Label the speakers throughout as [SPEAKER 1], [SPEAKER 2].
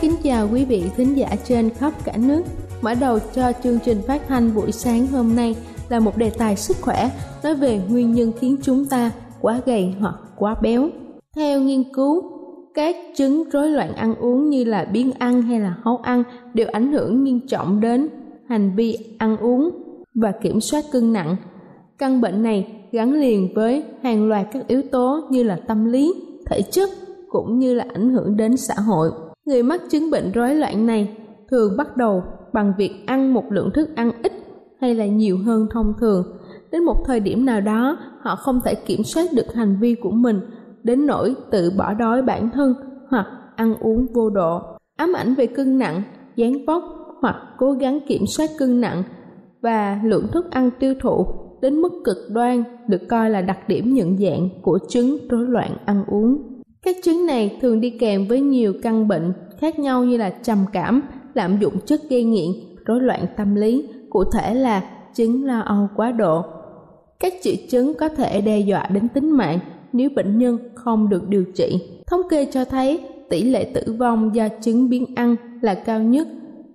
[SPEAKER 1] kính chào quý vị thính giả trên khắp cả nước. Mở đầu cho chương trình phát thanh buổi sáng hôm nay là một đề tài sức khỏe nói về nguyên nhân khiến chúng ta quá gầy hoặc quá béo. Theo nghiên cứu, các chứng rối loạn ăn uống như là biếng ăn hay là hấu ăn đều ảnh hưởng nghiêm trọng đến hành vi ăn uống và kiểm soát cân nặng. Căn bệnh này gắn liền với hàng loạt các yếu tố như là tâm lý, thể chất cũng như là ảnh hưởng đến xã hội. Người mắc chứng bệnh rối loạn này thường bắt đầu bằng việc ăn một lượng thức ăn ít hay là nhiều hơn thông thường. Đến một thời điểm nào đó, họ không thể kiểm soát được hành vi của mình đến nỗi tự bỏ đói bản thân hoặc ăn uống vô độ. Ám ảnh về cân nặng, dáng vóc hoặc cố gắng kiểm soát cân nặng và lượng thức ăn tiêu thụ đến mức cực đoan được coi là đặc điểm nhận dạng của chứng rối loạn ăn uống. Các chứng này thường đi kèm với nhiều căn bệnh khác nhau như là trầm cảm, lạm dụng chất gây nghiện, rối loạn tâm lý, cụ thể là chứng lo âu quá độ. Các triệu chứng có thể đe dọa đến tính mạng nếu bệnh nhân không được điều trị. Thống kê cho thấy tỷ lệ tử vong do chứng biến ăn là cao nhất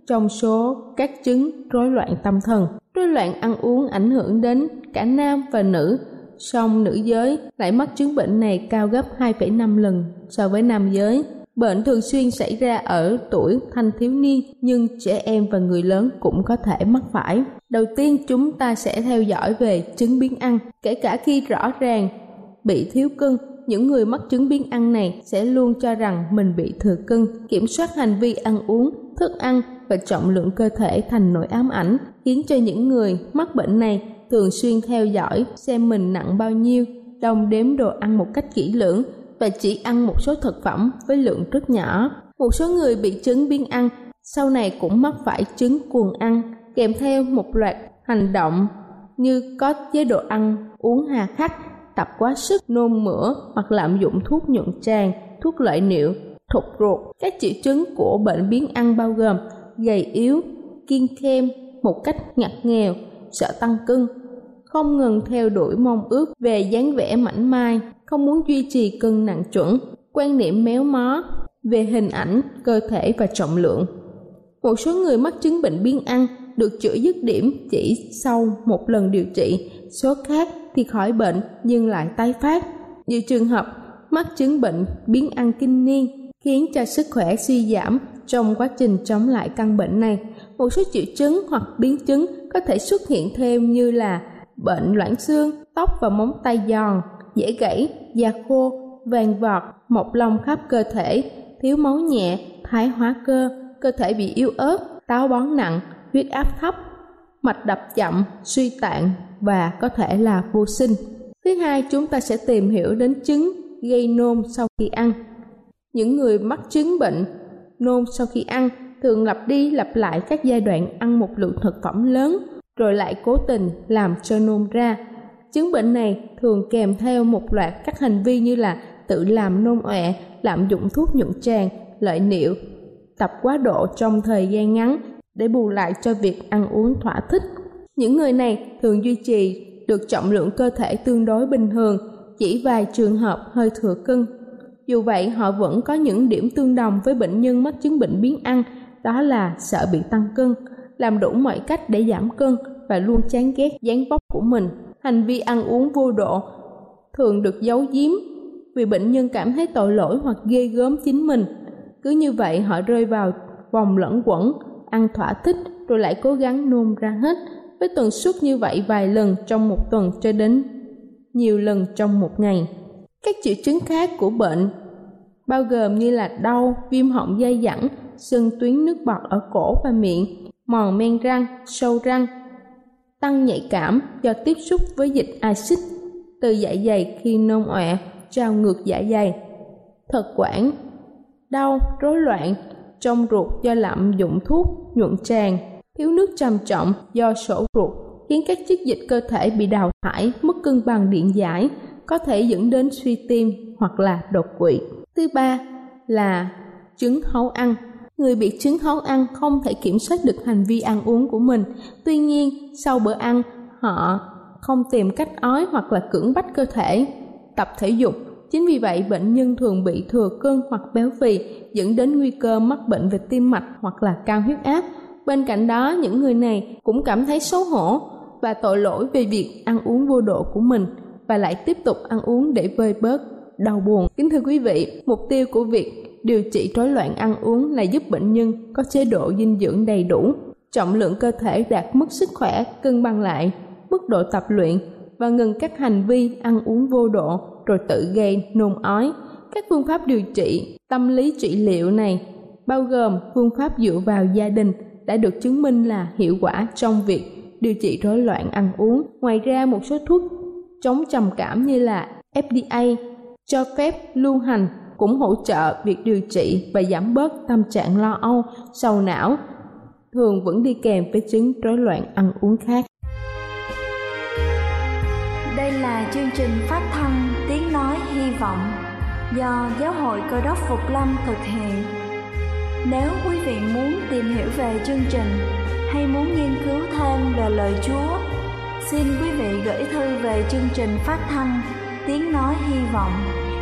[SPEAKER 1] trong số các chứng rối loạn tâm thần. Rối loạn ăn uống ảnh hưởng đến cả nam và nữ song nữ giới lại mắc chứng bệnh này cao gấp 2,5 lần so với nam giới. Bệnh thường xuyên xảy ra ở tuổi thanh thiếu niên nhưng trẻ em và người lớn cũng có thể mắc phải. Đầu tiên chúng ta sẽ theo dõi về chứng biến ăn, kể cả khi rõ ràng bị thiếu cân những người mắc chứng biến ăn này sẽ luôn cho rằng mình bị thừa cân, kiểm soát hành vi ăn uống, thức ăn và trọng lượng cơ thể thành nỗi ám ảnh, khiến cho những người mắc bệnh này thường xuyên theo dõi xem mình nặng bao nhiêu, đồng đếm đồ ăn một cách kỹ lưỡng và chỉ ăn một số thực phẩm với lượng rất nhỏ. Một số người bị chứng biếng ăn sau này cũng mắc phải chứng cuồng ăn kèm theo một loạt hành động như có chế độ ăn uống hà khắc, tập quá sức, nôn mửa hoặc lạm dụng thuốc nhuận tràng, thuốc lợi niệu, thụt ruột. Các triệu chứng của bệnh biến ăn bao gồm gầy yếu, kiêng khem một cách ngặt nghèo, sợ tăng cân, không ngừng theo đuổi mong ước về dáng vẻ mảnh mai, không muốn duy trì cân nặng chuẩn, quan niệm méo mó về hình ảnh, cơ thể và trọng lượng. Một số người mắc chứng bệnh biếng ăn được chữa dứt điểm chỉ sau một lần điều trị, số khác thì khỏi bệnh nhưng lại tái phát. Nhiều trường hợp mắc chứng bệnh biến ăn kinh niên khiến cho sức khỏe suy giảm trong quá trình chống lại căn bệnh này. Một số triệu chứng hoặc biến chứng có thể xuất hiện thêm như là bệnh loãng xương, tóc và móng tay giòn, dễ gãy, da khô, vàng vọt, mọc lông khắp cơ thể, thiếu máu nhẹ, thái hóa cơ, cơ thể bị yếu ớt, táo bón nặng, huyết áp thấp, mạch đập chậm, suy tạng và có thể là vô sinh. Thứ hai, chúng ta sẽ tìm hiểu đến chứng gây nôn sau khi ăn. Những người mắc chứng bệnh nôn sau khi ăn thường lặp đi lặp lại các giai đoạn ăn một lượng thực phẩm lớn rồi lại cố tình làm cho nôn ra. Chứng bệnh này thường kèm theo một loạt các hành vi như là tự làm nôn ọe, lạm dụng thuốc nhuận tràng, lợi niệu, tập quá độ trong thời gian ngắn để bù lại cho việc ăn uống thỏa thích. Những người này thường duy trì được trọng lượng cơ thể tương đối bình thường, chỉ vài trường hợp hơi thừa cân. Dù vậy, họ vẫn có những điểm tương đồng với bệnh nhân mắc chứng bệnh biến ăn, đó là sợ bị tăng cân làm đủ mọi cách để giảm cân và luôn chán ghét dáng vóc của mình. Hành vi ăn uống vô độ thường được giấu giếm vì bệnh nhân cảm thấy tội lỗi hoặc ghê gớm chính mình. Cứ như vậy, họ rơi vào vòng lẫn quẩn, ăn thỏa thích rồi lại cố gắng nôn ra hết. Với tần suất như vậy vài lần trong một tuần cho đến nhiều lần trong một ngày. Các triệu chứng khác của bệnh bao gồm như là đau, viêm họng dai dẳng, sưng tuyến nước bọt ở cổ và miệng mòn men răng, sâu răng, tăng nhạy cảm do tiếp xúc với dịch axit từ dạ dày khi nôn ọe trào ngược dạ dày. Thực quản, đau, rối loạn, trong ruột do lạm dụng thuốc nhuận tràng, thiếu nước trầm trọng do sổ ruột khiến các chất dịch cơ thể bị đào thải mất cân bằng điện giải, có thể dẫn đến suy tim hoặc là đột quỵ. Thứ ba là chứng hấu ăn người bị chứng háu ăn không thể kiểm soát được hành vi ăn uống của mình. Tuy nhiên, sau bữa ăn, họ không tìm cách ói hoặc là cưỡng bách cơ thể, tập thể dục. Chính vì vậy, bệnh nhân thường bị thừa cân hoặc béo phì, dẫn đến nguy cơ mắc bệnh về tim mạch hoặc là cao huyết áp. Bên cạnh đó, những người này cũng cảm thấy xấu hổ và tội lỗi về việc ăn uống vô độ của mình và lại tiếp tục ăn uống để vơi bớt đau buồn. Kính thưa quý vị, mục tiêu của việc điều trị rối loạn ăn uống là giúp bệnh nhân có chế độ dinh dưỡng đầy đủ, trọng lượng cơ thể đạt mức sức khỏe cân bằng lại, mức độ tập luyện và ngừng các hành vi ăn uống vô độ rồi tự gây nôn ói. Các phương pháp điều trị tâm lý trị liệu này bao gồm phương pháp dựa vào gia đình đã được chứng minh là hiệu quả trong việc điều trị rối loạn ăn uống. Ngoài ra một số thuốc chống trầm cảm như là FDA cho phép lưu hành cũng hỗ trợ việc điều trị và giảm bớt tâm trạng lo âu, sầu não, thường vẫn đi kèm với chứng rối loạn ăn uống khác.
[SPEAKER 2] Đây là chương trình phát thanh Tiếng Nói Hy Vọng do Giáo hội Cơ đốc Phục Lâm thực hiện. Nếu quý vị muốn tìm hiểu về chương trình hay muốn nghiên cứu thêm về lời Chúa, xin quý vị gửi thư về chương trình phát thanh Tiếng Nói Hy Vọng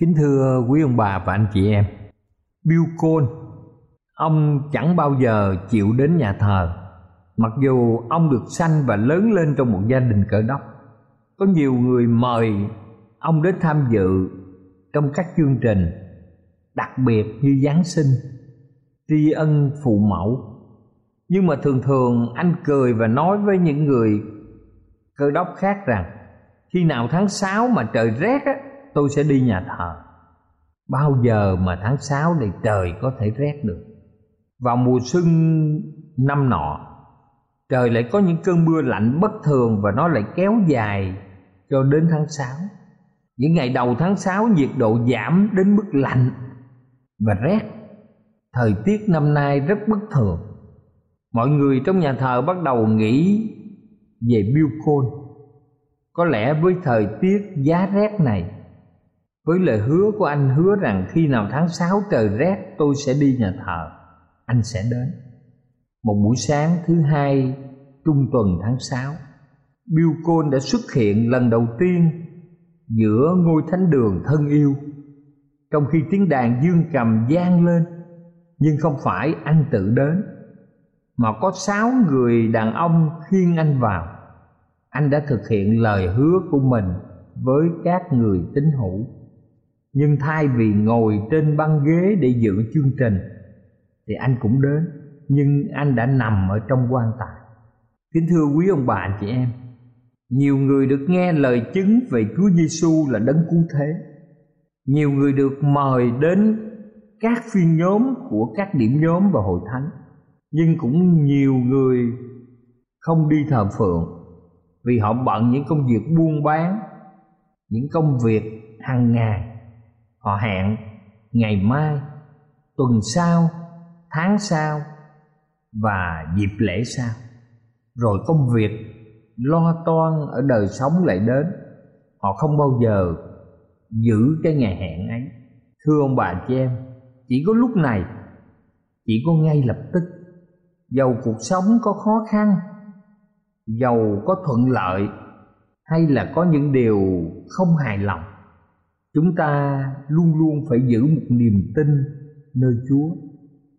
[SPEAKER 3] Kính thưa quý ông bà và anh chị em, Bill Cole, ông chẳng bao giờ chịu đến nhà thờ, mặc dù ông được sanh và lớn lên trong một gia đình cỡ đốc. Có nhiều người mời ông đến tham dự trong các chương trình đặc biệt như Giáng sinh, tri ân phụ mẫu. Nhưng mà thường thường anh cười và nói với những người cơ đốc khác rằng khi nào tháng 6 mà trời rét á, tôi sẽ đi nhà thờ. Bao giờ mà tháng 6 này trời có thể rét được. Vào mùa xuân năm nọ, trời lại có những cơn mưa lạnh bất thường và nó lại kéo dài cho đến tháng 6 những ngày đầu tháng 6 nhiệt độ giảm đến mức lạnh và rét. Thời tiết năm nay rất bất thường. Mọi người trong nhà thờ bắt đầu nghĩ về Bill côn. có lẽ với thời tiết giá rét này với lời hứa của anh hứa rằng khi nào tháng 6 trời rét, tôi sẽ đi nhà thờ. Anh sẽ đến. Một buổi sáng thứ hai, trung tuần tháng 6 Bill Cole đã xuất hiện lần đầu tiên giữa ngôi thánh đường thân yêu. Trong khi tiếng đàn dương cầm vang lên, nhưng không phải anh tự đến, mà có sáu người đàn ông khiêng anh vào. Anh đã thực hiện lời hứa của mình với các người tín hữu nhưng thay vì ngồi trên băng ghế để dự chương trình, thì anh cũng đến. Nhưng anh đã nằm ở trong quan tài. Kính thưa quý ông bà, anh chị em, nhiều người được nghe lời chứng về Chúa Giêsu là đấng cứu thế. Nhiều người được mời đến các phiên nhóm của các điểm nhóm và hội thánh. Nhưng cũng nhiều người không đi thờ phượng vì họ bận những công việc buôn bán, những công việc hàng ngày họ hẹn, ngày mai, tuần sau, tháng sau và dịp lễ sau. Rồi công việc lo toan ở đời sống lại đến. Họ không bao giờ giữ cái ngày hẹn ấy. Thưa ông bà chị em, chỉ có lúc này, chỉ có ngay lập tức. Dầu cuộc sống có khó khăn dầu có thuận lợi, hay là có những điều không hài lòng chúng ta luôn luôn phải giữ một niềm tin nơi chúa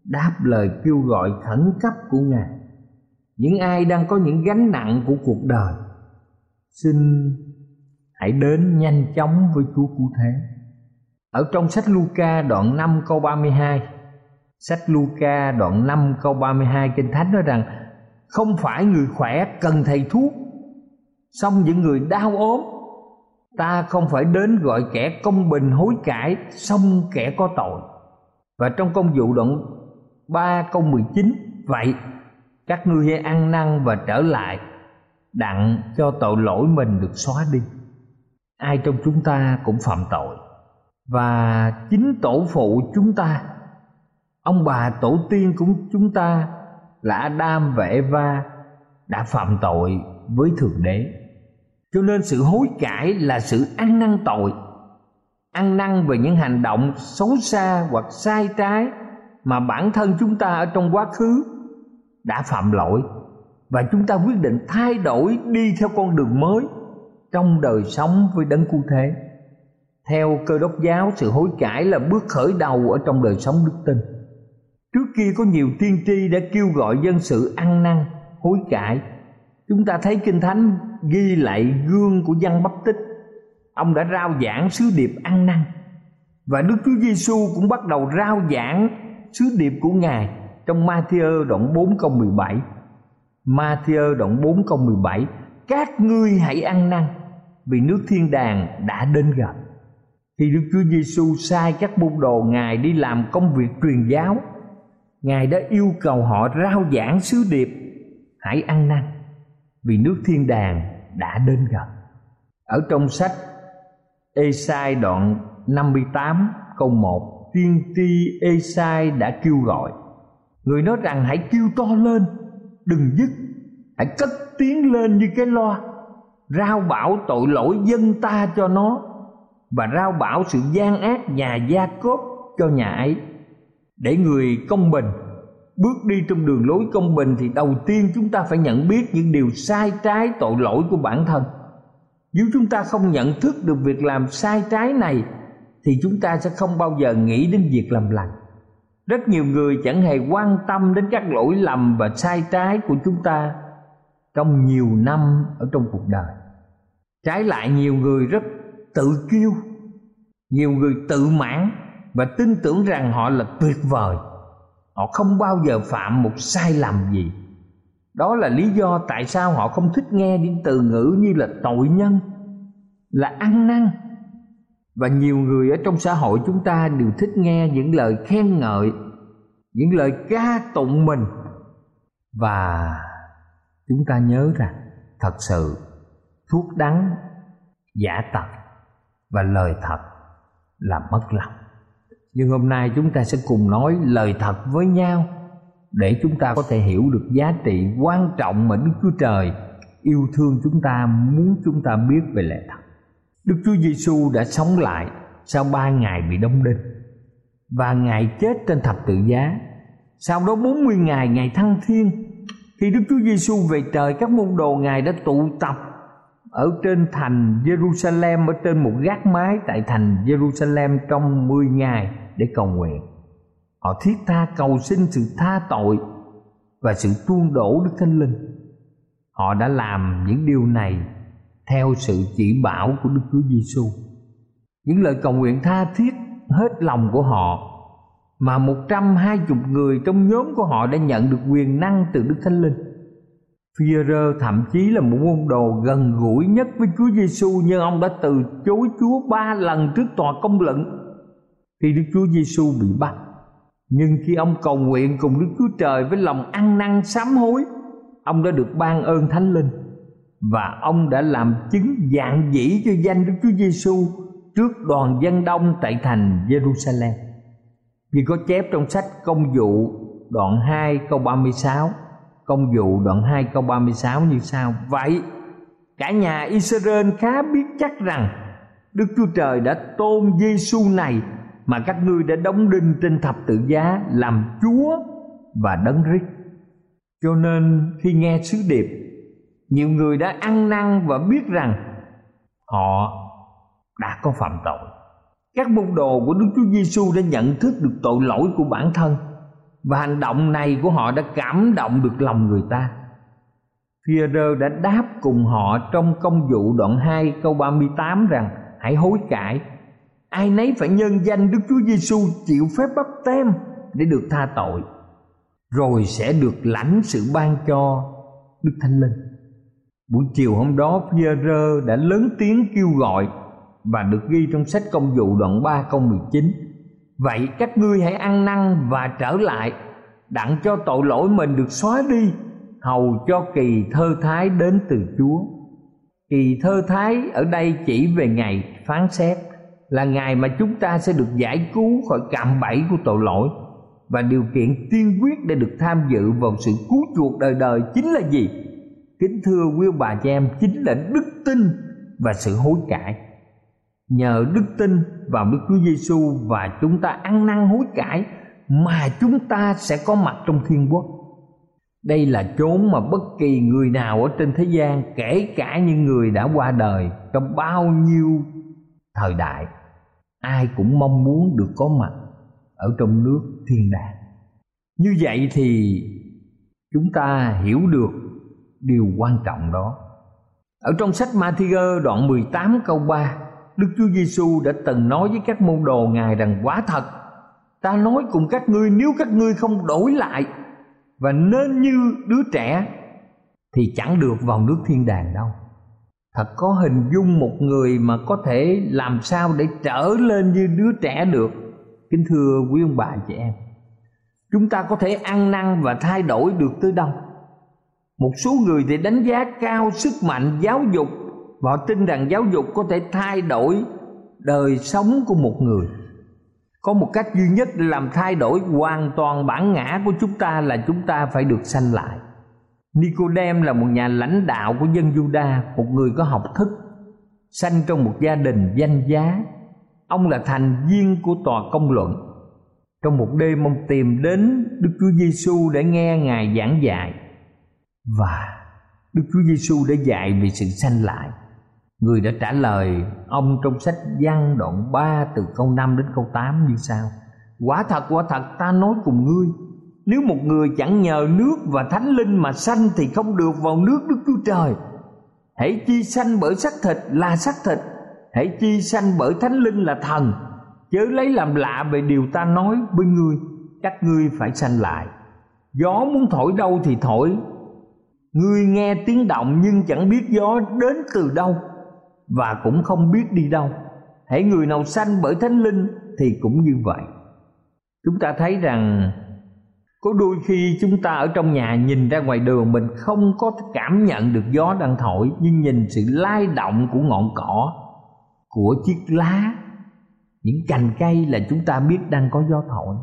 [SPEAKER 3] đáp lời kêu gọi khẩn cấp của ngài những ai đang có những gánh nặng của cuộc đời xin hãy đến nhanh chóng với Chúa Cứu Thế. Ở trong sách Luca đoạn 5 câu 32, sách Luca đoạn 5 câu 32 Kinh Thánh nói rằng không phải người khỏe cần thầy thuốc xong những người đau ốm ta không phải đến gọi kẻ công bình hối cải, xong kẻ có tội và trong công vụ đoạn 3 câu 19 vậy, các ngươi hãy ăn năn và trở lại, đặng cho tội lỗi mình được xóa đi ai trong chúng ta cũng phạm tội, và chính tổ phụ chúng ta, ông bà tổ tiên của chúng ta là Adam và Eva đã phạm tội với Thượng Đế. Cho nên sự hối cải là sự ăn năn tội, ăn năn về những hành động xấu xa hoặc sai trái mà bản thân chúng ta ở trong quá khứ đã phạm lỗi và chúng ta quyết định thay đổi đi theo con đường mới trong đời sống với đấng cứu thế. Theo cơ đốc giáo, sự hối cải là bước khởi đầu ở trong đời sống đức tin Trước kia có nhiều tiên tri đã kêu gọi dân sự ăn năn, hối cải. Chúng ta thấy Kinh Thánh ghi lại gương của dân bắp tích. Ông đã rao giảng sứ điệp ăn năn. Và Đức Chúa Giêsu cũng bắt đầu rao giảng sứ điệp của Ngài trong Matthew đoạn 4 câu 17. Matthew đoạn 4 câu 17 Các ngươi hãy ăn năn vì nước thiên đàng đã đến gần. Khi Đức Chúa Giêsu sai các môn đồ Ngài đi làm công việc truyền giáo, Ngài đã yêu cầu họ rao giảng sứ điệp, Hãy ăn năn vì nước thiên đàng đã đến gần. Ở trong sách Esai đoạn 58 câu 1 Tiên tri Esai đã kêu gọi, Người nói rằng hãy kêu to lên, Đừng dứt, Hãy cất tiếng lên như cái loa, Rao bảo tội lỗi dân ta cho nó, Và rao bảo sự gian ác nhà gia cốt cho nhà ấy, để người công bình bước đi trong đường lối công bình thì đầu tiên chúng ta phải nhận biết những điều sai trái tội lỗi của bản thân. Nếu chúng ta không nhận thức được việc làm sai trái này, thì chúng ta sẽ không bao giờ nghĩ đến việc làm lành. Rất nhiều người chẳng hề quan tâm đến các lỗi lầm và sai trái của chúng ta trong nhiều năm ở trong cuộc đời. Trái lại, nhiều người rất tự kiêu, nhiều người tự mãn và tin tưởng rằng họ là tuyệt vời họ không bao giờ phạm một sai lầm gì. Đó là lý do tại sao họ không thích nghe những từ ngữ như là tội nhân, là ăn năn. Và nhiều người ở trong xã hội chúng ta đều thích nghe những lời khen ngợi, những lời ca tụng mình. Và chúng ta nhớ rằng thật sự thuốc đắng giả tật và lời thật là mất lòng nhưng hôm nay chúng ta sẽ cùng nói lời thật với nhau để chúng ta có thể hiểu được giá trị quan trọng mà Đức Chúa Trời yêu thương chúng ta muốn chúng ta biết về lẽ thật. Đức Chúa Giêsu đã sống lại sau ba ngày bị đóng đinh và Ngài chết trên thập tự giá. Sau đó 40 ngày Ngài thăng thiên. Khi Đức Chúa Giêsu về trời, các môn đồ Ngài đã tụ tập ở trên thành Jerusalem, ở trên một gác mái tại thành Jerusalem trong 10 ngày để cầu nguyện. Họ thiết tha cầu xin sự tha tội và sự tuôn đổ Đức Thánh Linh. Họ đã làm những điều này theo sự chỉ bảo của Đức Chúa Giêsu. Những lời cầu nguyện tha thiết hết lòng của họ mà một trăm hai chục người trong nhóm của họ đã nhận được quyền năng từ Đức Thánh Linh. Phi-e-rơ thậm chí là một môn đồ gần gũi nhất với Chúa Giêsu nhưng ông đã từ chối Chúa ba lần trước tòa công luận khi Đức Chúa Giêsu bị bắt. Nhưng khi ông cầu nguyện cùng Đức Chúa Trời với lòng ăn năn sám hối, ông đã được ban ơn Thánh Linh và ông đã làm chứng dạng dĩ cho danh Đức Chúa Giêsu trước đoàn dân đông tại thành Jerusalem. Vì có chép trong sách Công vụ đoạn 2 câu 36 Công vụ đoạn 2 câu 36 như sau Vậy cả nhà Israel khá biết chắc rằng Đức Chúa Trời đã tôn Giêsu này mà các ngươi đã đóng đinh trên thập tự giá làm Chúa và đấng rít. Cho nên khi nghe sứ điệp, nhiều người đã ăn năn và biết rằng họ đã có phạm tội. Các môn đồ của Đức Chúa Giêsu đã nhận thức được tội lỗi của bản thân và hành động này của họ đã cảm động được lòng người ta. Phi-rơ đã đáp cùng họ trong công vụ đoạn 2 câu 38 rằng, hãy hối cải ai nấy phải nhân danh Đức Chúa Giêsu chịu phép bắp tem để được tha tội, rồi sẽ được lãnh sự ban cho Đức Thánh Linh. Buổi chiều hôm đó Phi-rơ đã lớn tiếng kêu gọi và được ghi trong sách công vụ đoạn 3 câu 19. Vậy các ngươi hãy ăn năn và trở lại, đặng cho tội lỗi mình được xóa đi, hầu cho kỳ thơ thái đến từ Chúa. Kỳ thơ thái ở đây chỉ về ngày phán xét, là ngày mà chúng ta sẽ được giải cứu khỏi cạm bẫy của tội lỗi. Và điều kiện tiên quyết để được tham dự vào sự cứu chuộc đời đời chính là gì? Kính thưa quý bà chị em, chính là đức tin và sự hối cải nhờ đức tin vào đức chúa giêsu và chúng ta ăn năn hối cải mà chúng ta sẽ có mặt trong thiên quốc. Đây là chốn mà bất kỳ người nào ở trên thế gian, kể cả những người đã qua đời trong bao nhiêu thời đại, ai cũng mong muốn được có mặt ở trong nước thiên đàng. Như vậy thì chúng ta hiểu được điều quan trọng đó. Ở trong sách Matthew đoạn 18 câu 3 Đức Chúa Giêsu đã từng nói với các môn đồ Ngài rằng quá thật, Ta nói cùng các ngươi, nếu các ngươi không đổi lại Và nên như đứa trẻ, Thì chẳng được vào nước thiên đàng đâu. Thật có hình dung một người mà có thể làm sao để trở lên như đứa trẻ được. Kính thưa quý ông bà chị em, chúng ta có thể ăn năn và thay đổi được tới đâu. Một số người thì đánh giá cao sức mạnh giáo dục và họ tin rằng giáo dục có thể thay đổi đời sống của một người có một cách duy nhất để làm thay đổi hoàn toàn bản ngã của chúng ta là chúng ta phải được sanh lại Nicodem là một nhà lãnh đạo của dân Juda, một người có học thức, sanh trong một gia đình danh giá. Ông là thành viên của tòa công luận. Trong một đêm ông tìm đến Đức Chúa Giêsu để nghe Ngài giảng dạy và Đức Chúa Giêsu đã dạy về sự sanh lại Người đã trả lời, ông trong sách văn đoạn 3 từ câu 5 đến câu 8 như sau, Quả thật quả thật, ta nói cùng ngươi, Nếu một người chẳng nhờ nước và thánh linh mà sanh Thì không được vào nước Đức Chúa Trời. Hãy chi sanh bởi xác thịt là xác thịt, Hãy chi sanh bởi thánh linh là thần. Chớ lấy làm lạ về điều ta nói với ngươi Các ngươi phải sanh lại. Gió muốn thổi đâu thì thổi. Ngươi nghe tiếng động nhưng chẳng biết gió đến từ đâu. Và cũng không biết đi đâu. Hãy người nào sanh bởi thánh linh thì cũng như vậy. Chúng ta thấy rằng, có đôi khi chúng ta ở trong nhà nhìn ra ngoài đường mình không có cảm nhận được gió đang thổi, nhưng nhìn sự lay động của ngọn cỏ, của chiếc lá, những cành cây là chúng ta biết đang có gió thổi.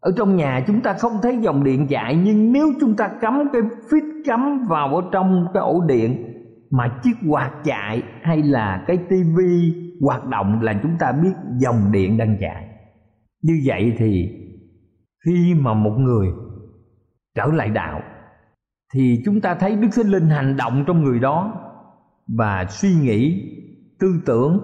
[SPEAKER 3] Ở trong nhà chúng ta không thấy dòng điện chạy, nhưng nếu chúng ta cắm cái phít cắm vào ở trong cái ổ điện mà chiếc quạt chạy hay là cái tivi hoạt động là chúng ta biết dòng điện đang chạy. Như vậy thì khi mà một người trở lại đạo, thì chúng ta thấy đức thánh linh hành động trong người đó và suy nghĩ, tư tưởng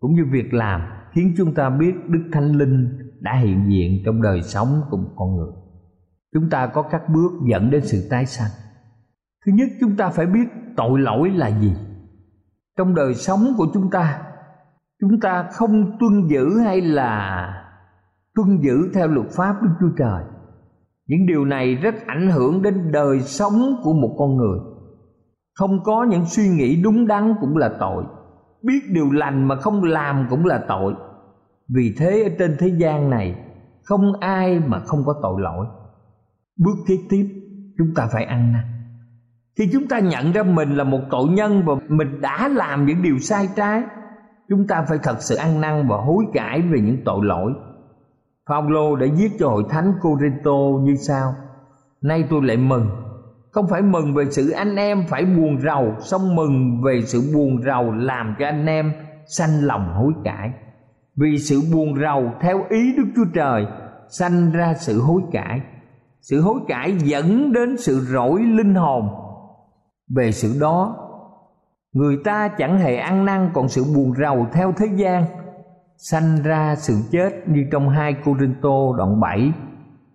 [SPEAKER 3] cũng như việc làm khiến chúng ta biết đức thánh linh đã hiện diện trong đời sống của một con người. Chúng ta có các bước dẫn đến sự tái sanh thứ nhất, chúng ta phải biết tội lỗi là gì trong đời sống của chúng ta chúng ta không tuân giữ hay là tuân giữ theo luật pháp Đức Chúa Trời. Những điều này rất ảnh hưởng đến đời sống của một con người. Không có những suy nghĩ đúng đắn cũng là tội. Biết điều lành mà không làm cũng là tội. Vì thế, ở trên thế gian này, không ai mà không có tội lỗi. Bước kế tiếp, chúng ta phải ăn năn. Khi chúng ta nhận ra mình là một tội nhân và mình đã làm những điều sai trái, chúng ta phải thật sự ăn năn và hối cải về những tội lỗi Phaolô đã viết cho hội thánh Corinto như sau: Nay tôi lại mừng, không phải mừng về sự anh em phải buồn rầu, song mừng về sự buồn rầu làm cho anh em sanh lòng hối cải. Vì sự buồn rầu theo ý Đức Chúa Trời sanh ra sự hối cải. Sự hối cải dẫn đến sự rỗi linh hồn. Về sự đó, người ta chẳng hề ăn năn còn sự buồn rầu theo thế gian sanh ra sự chết như trong hai Cô Rinh Tô đoạn 7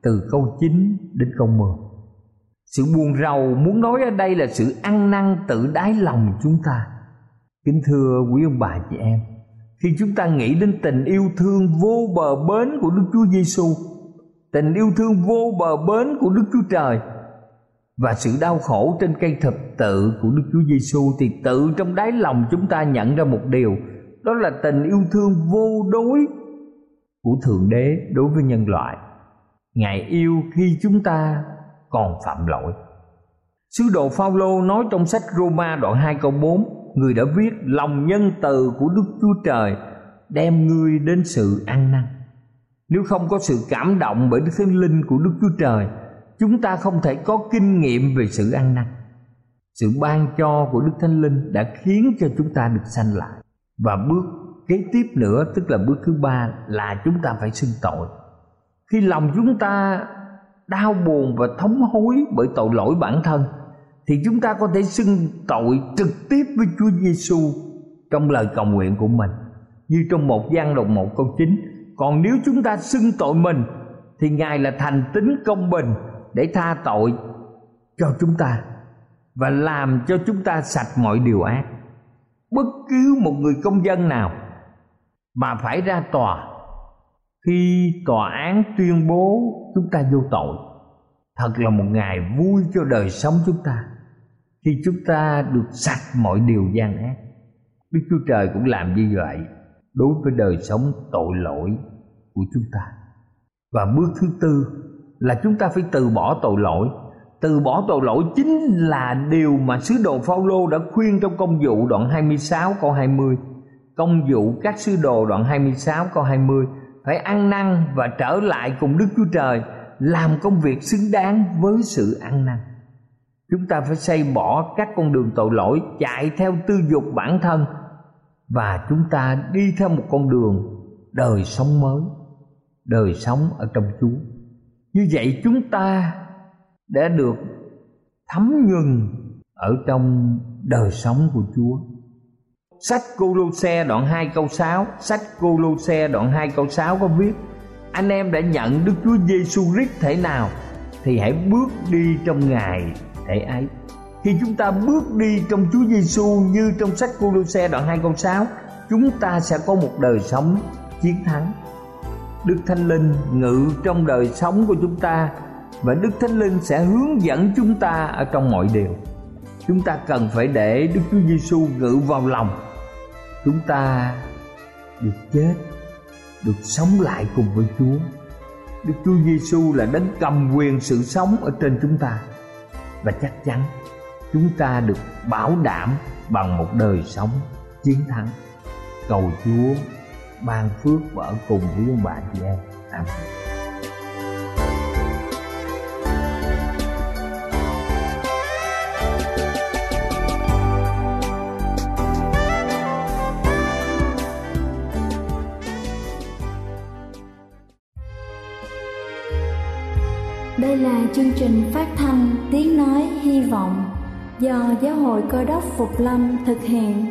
[SPEAKER 3] từ câu 9 đến câu 10. Sự buồn rầu muốn nói ở đây là sự ăn năn tự đáy lòng chúng ta. Kính thưa quý ông bà chị em, khi chúng ta nghĩ đến tình yêu thương vô bờ bến của Đức Chúa Giêsu, tình yêu thương vô bờ bến của Đức Chúa Trời và sự đau khổ trên cây thập tự của Đức Chúa Giêsu thì tự trong đáy lòng chúng ta nhận ra một điều. Đó là tình yêu thương vô đối của thượng đế đối với nhân loại. Ngài yêu khi chúng ta còn phạm lỗi. Sứ đồ Phaolô nói trong sách Roma đoạn 2 câu 4 người đã viết lòng nhân từ của Đức Chúa Trời đem ngươi đến sự ăn năn. Nếu không có sự cảm động bởi Đức Thánh Linh của Đức Chúa Trời chúng ta không thể có kinh nghiệm về sự ăn năn. Sự ban cho của Đức Thánh Linh đã khiến cho chúng ta được sanh lại. Và bước kế tiếp nữa, tức là bước thứ ba, là chúng ta phải xưng tội. Khi lòng chúng ta đau buồn và thống hối bởi tội lỗi bản thân, thì chúng ta có thể xưng tội trực tiếp với Chúa Giêsu trong lời cầu nguyện của mình. Như trong một gian đồng một câu chín, còn nếu chúng ta xưng tội mình, thì ngài là thành tính công bình để tha tội cho chúng ta và làm cho chúng ta sạch mọi điều ác. Bất cứ một người công dân nào mà phải ra tòa khi tòa án tuyên bố chúng ta vô tội, thật là một ngày vui cho đời sống chúng ta khi chúng ta được sạch mọi điều gian ác. Đức chúa trời cũng làm như vậy đối với đời sống tội lỗi của chúng ta. Và bước thứ tư là chúng ta phải từ bỏ tội lỗi từ bỏ tội lỗi chính là điều mà sứ đồ Phaolô đã khuyên trong công vụ đoạn 26 câu 20. Công vụ các sứ đồ đoạn 26 câu 20 phải ăn năn và trở lại cùng Đức Chúa Trời làm công việc xứng đáng với sự ăn năn. Chúng ta phải xây bỏ các con đường tội lỗi chạy theo tư dục bản thân và chúng ta đi theo một con đường đời sống mới, đời sống ở trong Chúa. Như vậy chúng ta đã được thấm nhuần ở trong đời sống của Chúa. Sách Cô Lô Xe đoạn 2 câu 6 Sách Cô Lô Xe đoạn 2 câu 6 có viết, Anh em đã nhận Đức Chúa Giêsu Christ thể nào Thì hãy bước đi trong Ngài thể ấy Khi chúng ta bước đi trong Chúa Giêsu như trong sách Cô Lô Xe đoạn 2 câu 6 Chúng ta sẽ có một đời sống chiến thắng Đức Thánh Linh ngự trong đời sống của chúng ta và Đức Thánh Linh sẽ hướng dẫn chúng ta ở trong mọi điều. Chúng ta cần phải để Đức Chúa Giêsu ngự vào lòng. Chúng ta được chết, được sống lại cùng với Chúa. Đức Chúa Giêsu là đấng cầm quyền sự sống ở trên chúng ta và chắc chắn chúng ta được bảo đảm bằng một đời sống chiến thắng. Cầu Chúa ban phước và ở cùng với ông bà chị em. Amen.
[SPEAKER 2] Đây là chương trình phát thanh Tiếng Nói Hy Vọng do Giáo hội Cơ đốc Phục Lâm thực hiện.